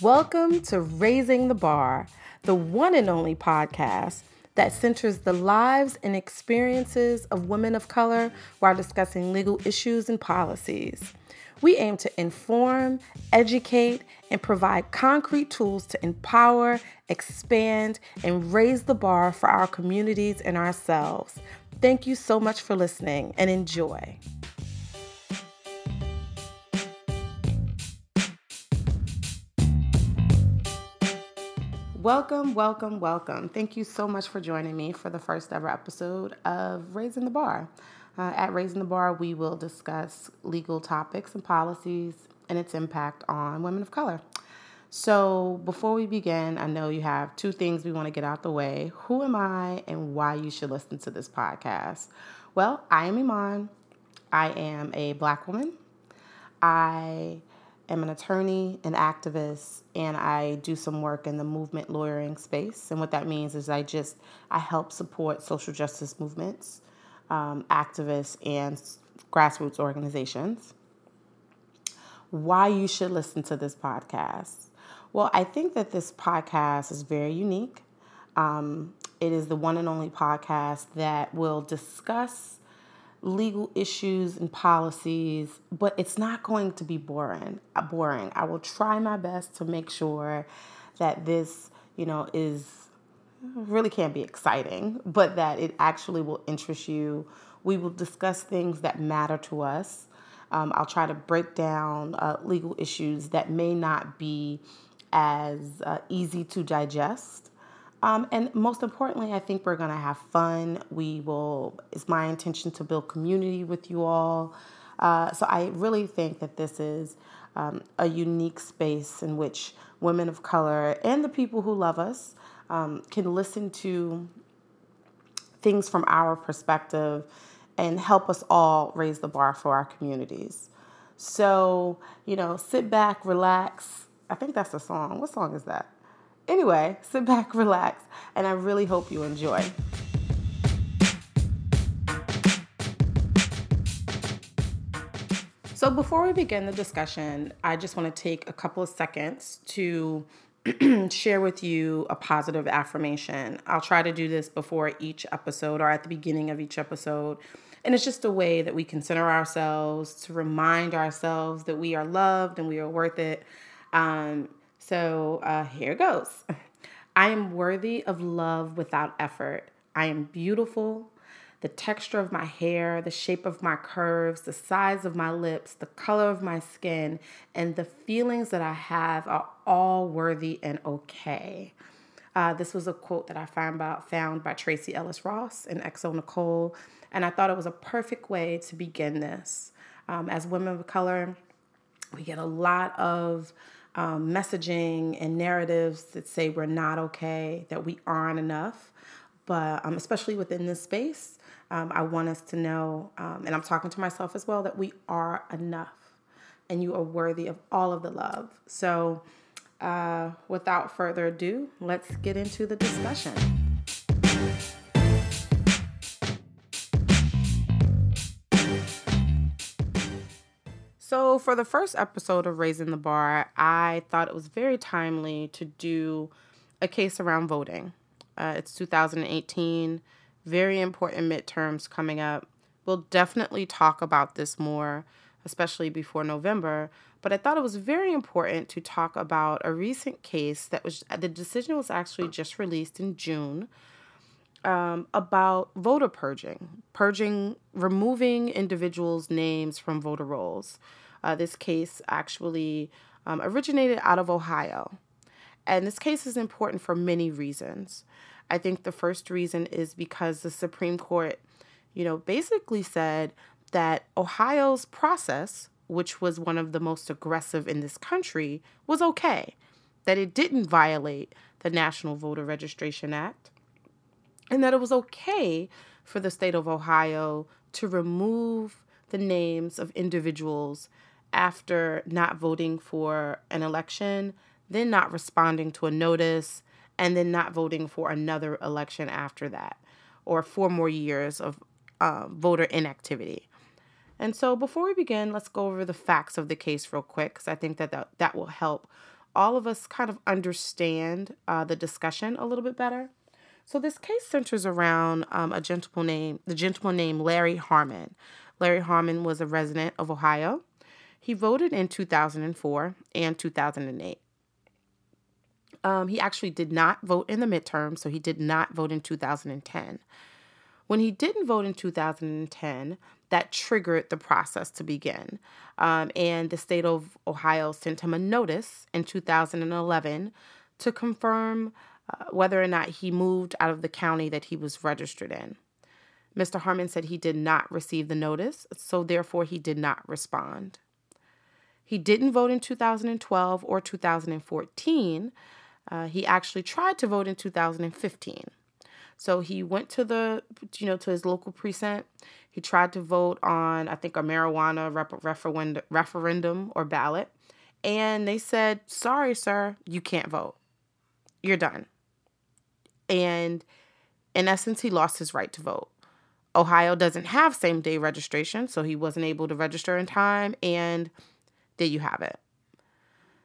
Welcome to Raising the Bar, the one and only podcast that centers the lives and experiences of women of color while discussing legal issues and policies. We aim to inform, educate, and provide concrete tools to empower, expand, and raise the bar for our communities and ourselves. Thank you so much for listening and enjoy. Welcome, welcome, welcome. Thank you so much for joining me for the first ever episode of Raising the Bar. Uh, at Raising the Bar, we will discuss legal topics and policies and its impact on women of color. So, before we begin, I know you have two things we want to get out the way. Who am I and why you should listen to this podcast? Well, I am Iman. I am a black woman. I am an attorney, an activist, and I do some work in the movement lawyering space. And what that means is I just I help support social justice movements, um, activists, and grassroots organizations. Why you should listen to this podcast? Well, I think that this podcast is very unique. Um, it is the one and only podcast that will discuss legal issues and policies, but it's not going to be boring. Uh, boring. I will try my best to make sure that this, you know, is really can't be exciting, but that it actually will interest you. We will discuss things that matter to us. Um, I'll try to break down uh, legal issues that may not be as uh, easy to digest um, and most importantly, I think we're going to have fun. We will, it's my intention to build community with you all. Uh, so I really think that this is um, a unique space in which women of color and the people who love us um, can listen to things from our perspective and help us all raise the bar for our communities. So, you know, sit back, relax. I think that's the song. What song is that? Anyway, sit back, relax, and I really hope you enjoy. So, before we begin the discussion, I just want to take a couple of seconds to share with you a positive affirmation. I'll try to do this before each episode or at the beginning of each episode. And it's just a way that we consider ourselves, to remind ourselves that we are loved and we are worth it. Um, so uh, here goes. I am worthy of love without effort. I am beautiful. The texture of my hair, the shape of my curves, the size of my lips, the color of my skin, and the feelings that I have are all worthy and okay. Uh, this was a quote that I found about found by Tracee Ellis Ross and Exo Nicole, and I thought it was a perfect way to begin this. Um, as women of color, we get a lot of um, messaging and narratives that say we're not okay, that we aren't enough. But um, especially within this space, um, I want us to know, um, and I'm talking to myself as well, that we are enough and you are worthy of all of the love. So, uh, without further ado, let's get into the discussion. So, for the first episode of Raising the Bar, I thought it was very timely to do a case around voting. Uh, it's 2018, very important midterms coming up. We'll definitely talk about this more, especially before November. But I thought it was very important to talk about a recent case that was the decision was actually just released in June um, about voter purging, purging, removing individuals' names from voter rolls. Uh, this case actually um, originated out of Ohio. And this case is important for many reasons. I think the first reason is because the Supreme Court, you know, basically said that Ohio's process, which was one of the most aggressive in this country, was okay, that it didn't violate the National Voter Registration Act, and that it was okay for the state of Ohio to remove the names of individuals after not voting for an election, then not responding to a notice, and then not voting for another election after that, or four more years of uh, voter inactivity. And so, before we begin, let's go over the facts of the case real quick, because I think that, that that will help all of us kind of understand uh, the discussion a little bit better. So this case centers around um, a gentleman named the gentleman named Larry Harmon. Larry Harmon was a resident of Ohio. He voted in 2004 and 2008. Um, he actually did not vote in the midterm, so he did not vote in 2010. When he didn't vote in 2010, that triggered the process to begin. Um, and the state of Ohio sent him a notice in 2011 to confirm uh, whether or not he moved out of the county that he was registered in. Mr. Harmon said he did not receive the notice, so therefore he did not respond. He didn't vote in 2012 or 2014. Uh, he actually tried to vote in 2015. So he went to the, you know, to his local precinct. He tried to vote on, I think, a marijuana rep- referendum, referendum or ballot. And they said, sorry, sir, you can't vote. You're done. And in essence, he lost his right to vote. Ohio doesn't have same day registration, so he wasn't able to register in time. And there you have it.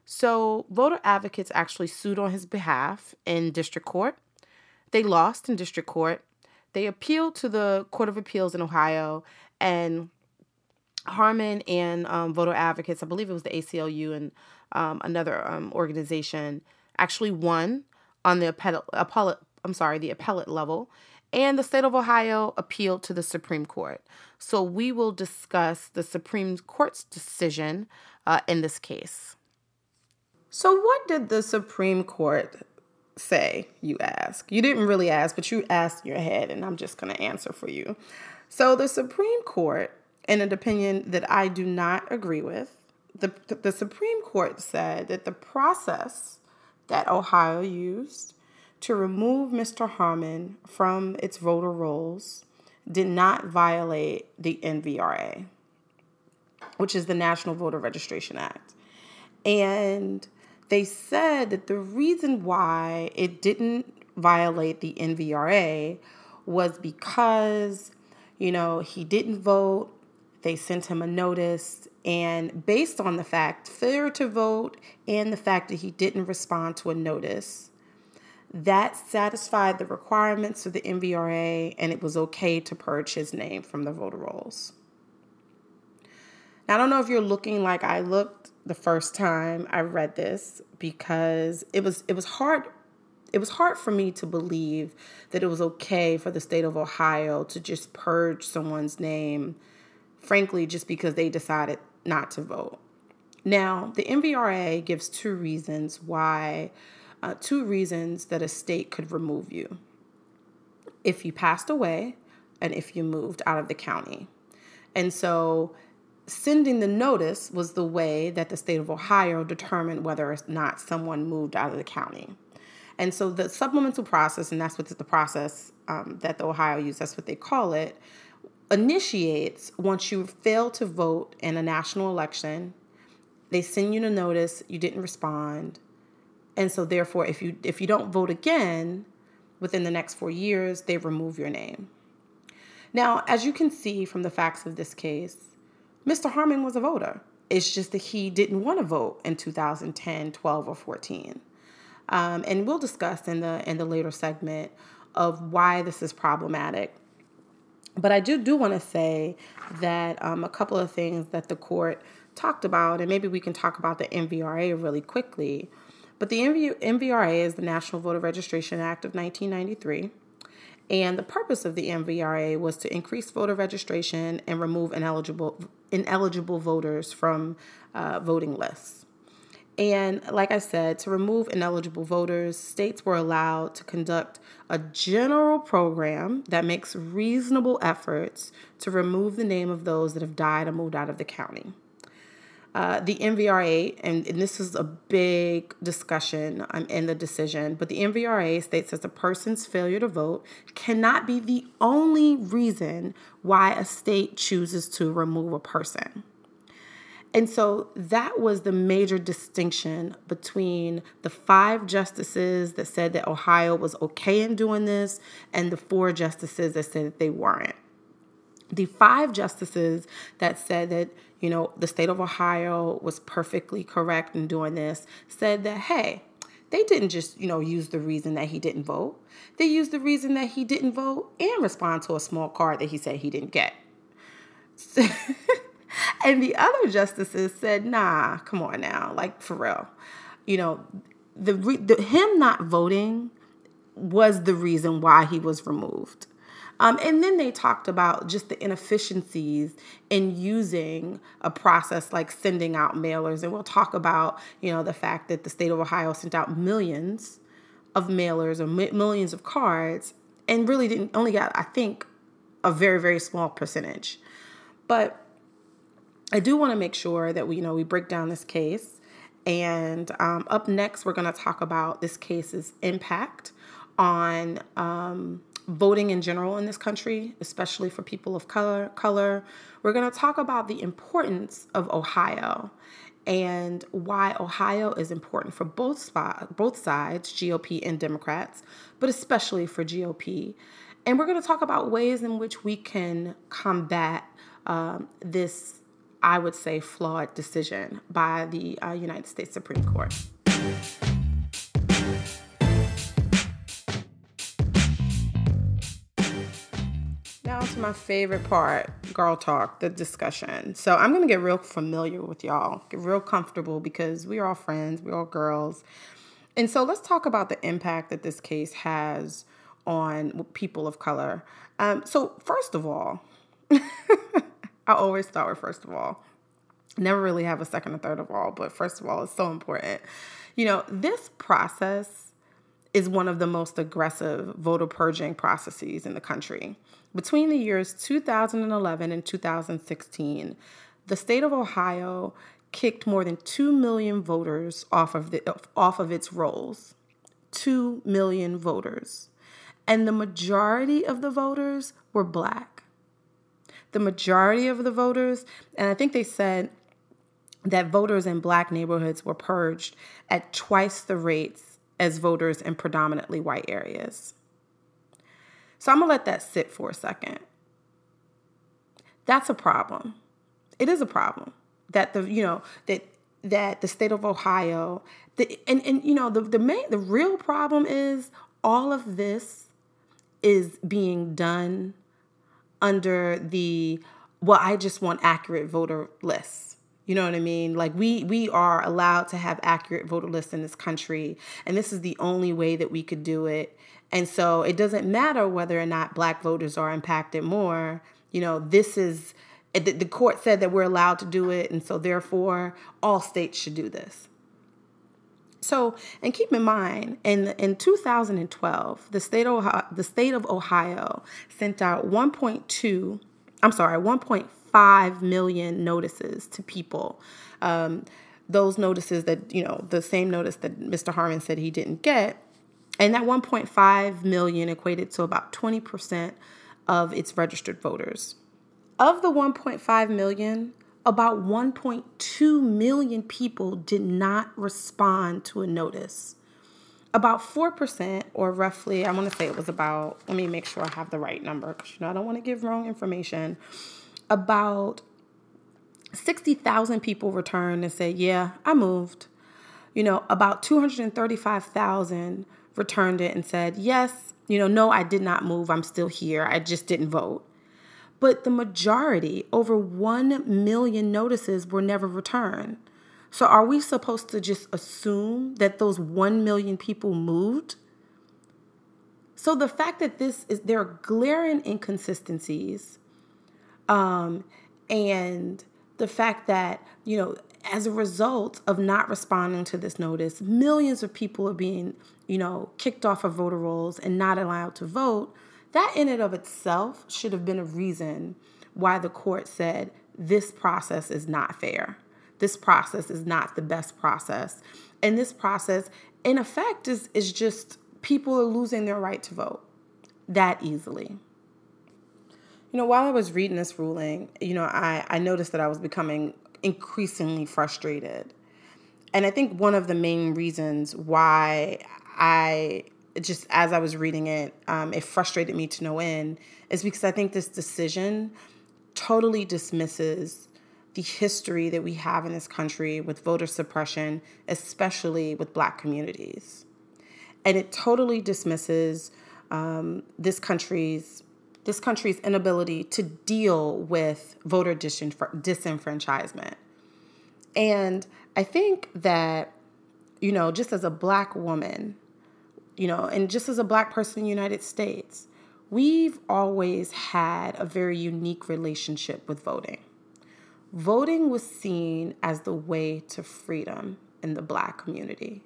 So, voter advocates actually sued on his behalf in district court. They lost in district court. They appealed to the Court of Appeals in Ohio, and Harmon and um, voter advocates, I believe it was the ACLU and um, another um, organization, actually won on the appellate, appellate, I'm sorry, the appellate level, and the state of Ohio appealed to the Supreme Court. So we will discuss the Supreme Court's decision uh, in this case. So, what did the Supreme Court say, you ask? You didn't really ask, but you asked in your head, and I'm just going to answer for you. So, the Supreme Court, in an opinion that I do not agree with, the, the Supreme Court said that the process that Ohio used to remove Mr. Harmon from its voter rolls did not violate the NVRA, which is the National Voter Registration Act. And they said that the reason why it didn't violate the NVRA was because, you know, he didn't vote, they sent him a notice, and based on the fact, failure to vote, and the fact that he didn't respond to a notice, that satisfied the requirements of the NVRA, and it was okay to purge his name from the voter rolls. Now, I don't know if you're looking like I looked the first time I read this because it was it was hard it was hard for me to believe that it was okay for the state of Ohio to just purge someone's name frankly just because they decided not to vote. Now, the NVRA gives two reasons why uh, two reasons that a state could remove you. If you passed away and if you moved out of the county. And so sending the notice was the way that the state of Ohio determined whether or not someone moved out of the county. And so the supplemental process, and that's what the process um, that the Ohio use, that's what they call it, initiates once you fail to vote in a national election. They send you a notice, you didn't respond. And so therefore if you if you don't vote again within the next 4 years, they remove your name. Now, as you can see from the facts of this case, Mr. Harmon was a voter. It's just that he didn't want to vote in 2010, 12, or 14. Um, and we'll discuss in the in the later segment of why this is problematic. But I do do want to say that um, a couple of things that the court talked about, and maybe we can talk about the NVRA really quickly. But the NVRA is the National Voter Registration Act of 1993. And the purpose of the NVRA was to increase voter registration and remove ineligible ineligible voters from uh, voting lists. And like I said, to remove ineligible voters, states were allowed to conduct a general program that makes reasonable efforts to remove the name of those that have died or moved out of the county. Uh, the NVRA, and, and, this is a big discussion um, in the decision, but the NVRA states that a person's failure to vote cannot be the only reason why a state chooses to remove a person. And so that was the major distinction between the five justices that said that Ohio was okay in doing this and the four justices that said that they weren't. The five justices that said that you know the state of ohio was perfectly correct in doing this said that hey they didn't just you know use the reason that he didn't vote. They used the reason that he didn't vote and respond to a small card that he said he didn't get. And the other justices said nah come on now like for real. You know the, the him not voting was the reason why he was removed um, and then they talked about just the inefficiencies in using a process like sending out mailers. And we'll talk about, you know, the fact that the state of Ohio sent out millions of mailers or millions of cards and really didn't only got, I think, a very, very small percentage. But I do want to make sure that we, you know, we break down this case. And um, up next, we're going to talk about this case's impact on um, voting in general in this country, especially for people of color. Color. We're going to talk about the importance of Ohio and why Ohio is important for both both sides, GOP and Democrats, but especially for GOP. And we're going to talk about ways in which we can combat um, this, I would say, flawed decision by the uh, United States Supreme Court. To my favorite part, girl talk, the discussion. So I'm gonna get real familiar with y'all, get real comfortable because we're all friends, we're all girls. And so let's talk about the impact that this case has on people of color. Um, so first of all, I always start with first of all. Never really have a second or third of all, but first of all, it's so important. You know, this process is one of the most aggressive voter purging processes in the country. Between the years 2011 and 2016, the state of Ohio kicked more than 2 million voters off of the off of its rolls. 2 million voters. And the majority of the voters were black. The majority of the voters, and I think they said that voters in black neighborhoods were purged at twice the rates as voters in predominantly white areas. So I'm going to let that sit for a second. That's a problem. It is a problem that the you know that that the state of Ohio the and and you know the the main the real problem is all of this is being done under the well I just want accurate voter lists you know what I mean? Like we we are allowed to have accurate voter lists in this country, and this is the only way that we could do it. And so it doesn't matter whether or not black voters are impacted more. You know, this is the, court said that we're allowed to do it, and so therefore all states should do this. So, and keep in mind, in in 2012, the state of Ohio, the state of Ohio sent out 1.2, I'm sorry, 1.5 5 million notices to people. Um, those notices that, you know, the same notice that Mr. Harmon said he didn't get. And that 1.5 million equated to about 20% of its registered voters. Of the 1.5 million, about 1.2 million people did not respond to a notice. About 4%, or roughly, I want to say it was about, let me make sure I have the right number because you know I don't want to give wrong information about 60,000 people returned and said, Yeah, I moved. You know, about 235,000 returned it and said, Yes, you know, no, I did not move. I'm still here. I just didn't vote. But the majority, over 1 million notices, were never returned. So are we supposed to just assume that those 1 million people moved? So the fact that this is, there are glaring inconsistencies um, and the fact that, you know, as a result of not responding to this notice, millions of people are being, you know, kicked off of voter rolls and not allowed to vote. That in and of itself should have been a reason why the court said this process is not fair. This process is not the best process. And this process, in effect, is, is just people are losing their right to vote that easily. You know, while I was reading this ruling, you know, I, I noticed that I was becoming increasingly frustrated. And I think one of the main reasons why I just as I was reading it, um, it frustrated me to no end is because I think this decision totally dismisses the history that we have in this country with voter suppression, especially with black communities. And it totally dismisses um, this country's this country's inability to deal with voter disenfranchisement. And I think that, you know, just as a black woman, you know, and just as a black person in the United States, we've always had a very unique relationship with voting. Voting was seen as the way to freedom in the black community.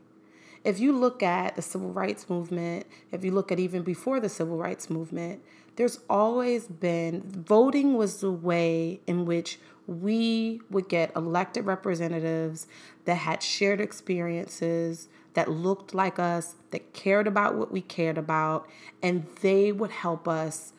If you look at the civil rights movement, if you look at even before the civil rights movement, there's always been voting was the way in which we would get elected representatives that had shared experiences, that looked like us, that cared about what we cared about, and they would help us,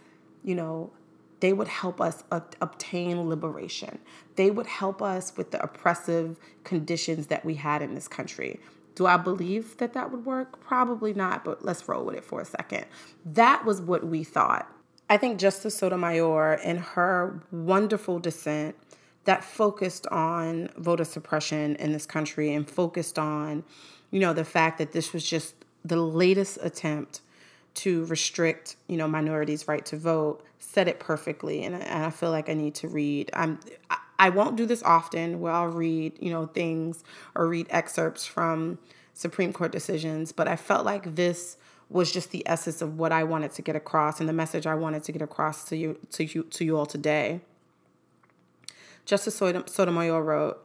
you know, they would help us obtain liberation. They would help us with the oppressive conditions that we had in this country. Do I believe that that would work? Probably not, but let's roll with it for a second. That was what we thought. I think Justice Sotomayor, in her wonderful dissent, that focused on voter suppression in this country and focused on, you know, the fact that this was just the latest attempt to restrict, you know, minorities' right to vote, said it perfectly. And, and I feel like I need to read. I'm I won't do this often where I'll read, you know, things or read excerpts from Supreme Court decisions, but I felt like this was just the essence of what I wanted to get across and the message I wanted to get across to you to you to you all today. Justice Sotomayor wrote,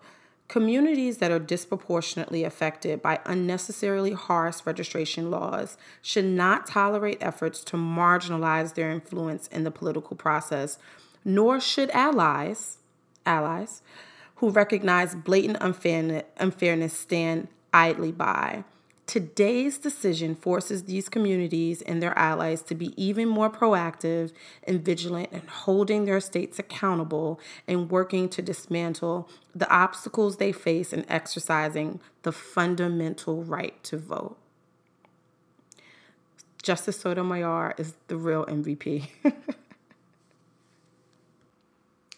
Communities that are disproportionately affected by unnecessarily harsh registration laws should not tolerate efforts to marginalize their influence in the political process, nor should allies allies who recognize blatant unfairness stand idly by. Today's decision forces these communities and their allies to be even more proactive and vigilant in holding their states accountable and working to dismantle the obstacles they face in exercising the fundamental right to vote. Justice Sotomayor is the real MVP.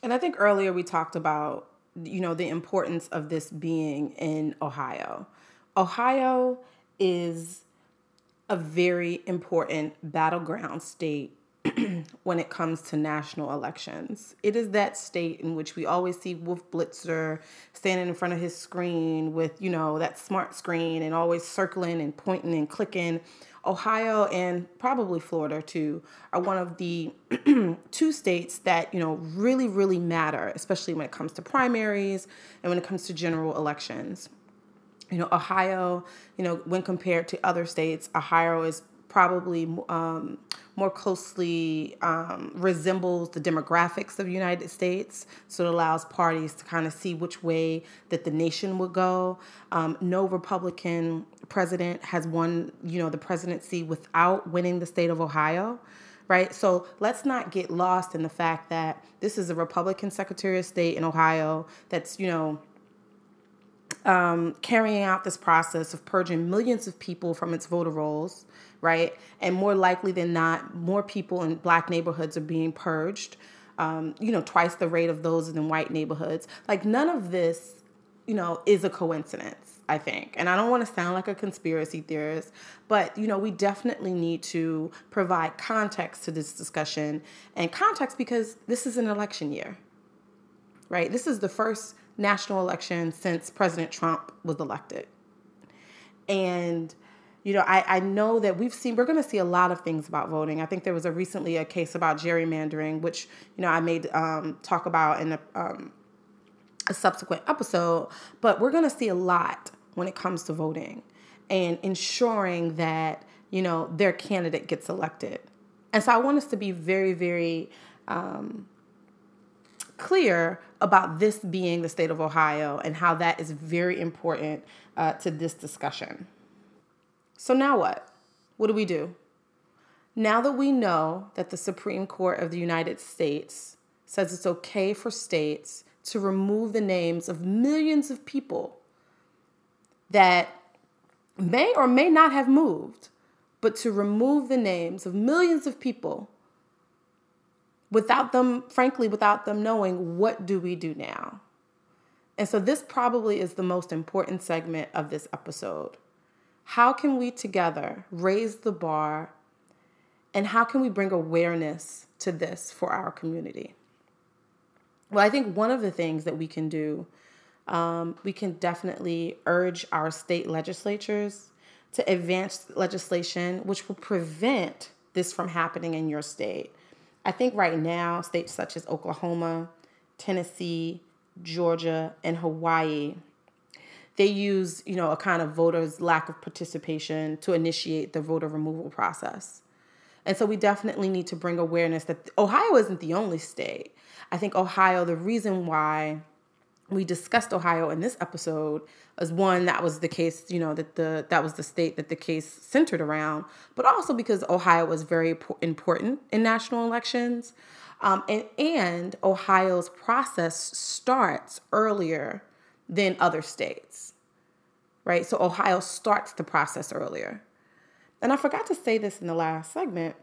And I think earlier we talked about, you know, the importance of this being in Ohio. Ohio is a very important battleground state when it comes to national elections. It is that state in which we always see Wolf Blitzer standing in front of his screen with, you know, that smart screen and always circling and pointing and clicking Ohio and probably Florida too are one of the two states that, you know, really, really matter, especially when it comes to primaries and when it comes to general elections. You know, Ohio, you know, when compared to other states, Ohio is probably um, more closely um, resembles the demographics of the United States. So it allows parties to kind of see which way that the nation would go. Um, no Republican president has won, you know, the presidency without winning the state of Ohio. Right. So let's not get lost in the fact that this is a Republican Secretary of State in Ohio that's, you know, um, carrying out this process of purging millions of people from its voter rolls, right? And more likely than not, more people in black neighborhoods are being purged, um, you know, twice the rate of those in white neighborhoods. Like, none of this, you know, is a coincidence. I think. And I don't want to sound like a conspiracy theorist, but you know, we definitely need to provide context to this discussion and context because this is an election year. Right? This is the first national election since President Trump was elected. And you know, I, I know that we've seen, we're going to see a lot of things about voting. I think there was a recently a case about gerrymandering, which, you know, I made um, talk about in a, um, a subsequent episode, but we're going to see a lot when it comes to voting and ensuring that, you know, their candidate gets elected. And so I want us to be very, very um, clear about this being the state of Ohio and how that is very important uh, to this discussion. So, now what? What do we do? Now that we know that the Supreme Court of the United States says it's okay for states to remove the names of millions of people that may or may not have moved, but to remove the names of millions of people without them, frankly, without them knowing what do we do now. And so this probably is the most important segment of this episode. How can we together raise the bar and how can we bring awareness to this for our community? Well, I think one of the things that we can do, um, we can definitely urge our state legislatures to advance legislation which will prevent this from happening in your state. I think right now, states such as Oklahoma, Tennessee, Georgia, and Hawaii, they use, you know, a kind of voters' lack of participation to initiate the voter removal process. And so we definitely need to bring awareness that Ohio isn't the only state. I think Ohio, the reason why we discussed Ohio in this episode as one that was the case, you know, that the that was the state that the case centered around, but also because Ohio was very important in national elections. Um, and, and Ohio's process starts earlier than other states, right? So Ohio starts the process earlier. And I forgot to say this in the last segment,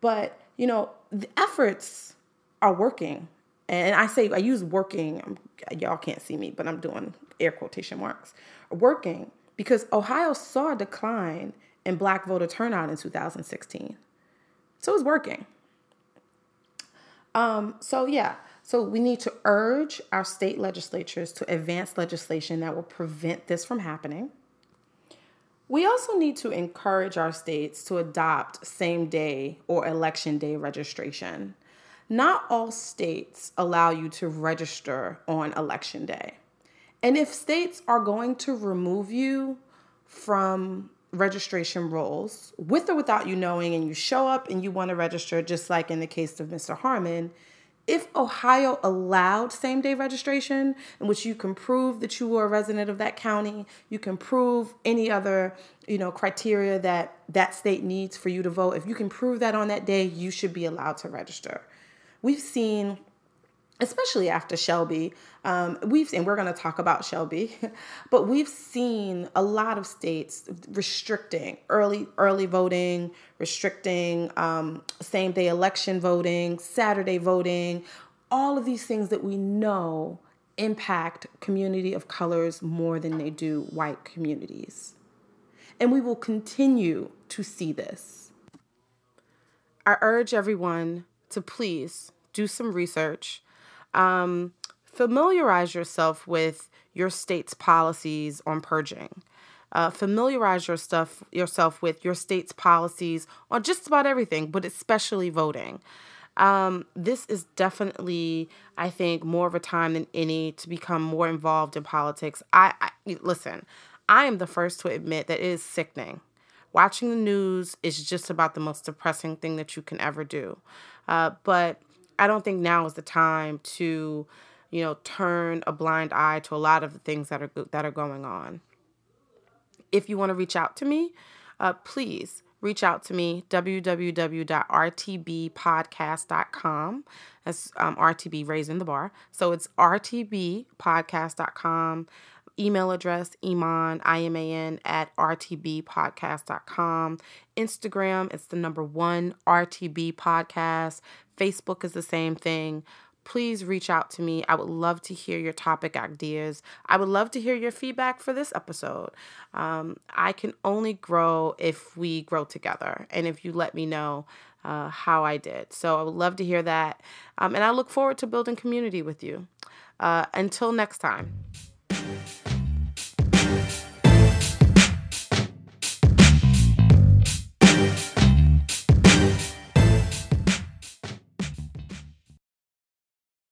but you know, the efforts are working. And I say I use working, y'all can't see me, but I'm doing air quotation marks. Working because Ohio saw a decline in black voter turnout in 2016. So it's working. Um, so yeah, so we need to urge our state legislatures to advance legislation that will prevent this from happening. We also need to encourage our states to adopt same day or election day registration. Not all states allow you to register on election day. And if states are going to remove you from registration rolls, with or without you knowing, and you show up and you want to register, just like in the case of Mr. Harmon, if Ohio allowed same day registration, in which you can prove that you were a resident of that county, you can prove any other you know criteria that that state needs for you to vote. If you can prove that on that day, you should be allowed to register. We've seen especially after Shelby, um, we've and we're going to talk about Shelby, but we've seen a lot of states restricting early early voting, restricting um, same day election voting, Saturday voting, all of these things that we know impact community of colors more than they do white communities, and we will continue to see this. I urge everyone to please do some research um, familiarize yourself with your state's policies on purging. Uh, familiarize your stuff, yourself with your state's policies on just about everything, but especially voting. Um, this is definitely, I think, more of a time than any to become more involved in politics. I, I listen. I am the first to admit that it is sickening. Watching the news is just about the most depressing thing that you can ever do. Uh, but I don't think now is the time to, you know, turn a blind eye to a lot of the things that are that are going on. If you want to reach out to me, uh, please reach out to me www.rtbpodcast.com that's um, rtb raising the bar so it's rtbpodcast.com email address iman i-m-a-n at rtbpodcast.com instagram it's the number one rtb podcast facebook is the same thing please reach out to me. I would love to hear your topic ideas. I would love to hear your feedback for this episode. Um, I can only grow if we grow together and if you let me know uh, how I did. So I would love to hear that. Um, and I look forward to building community with you. Uh, until next time.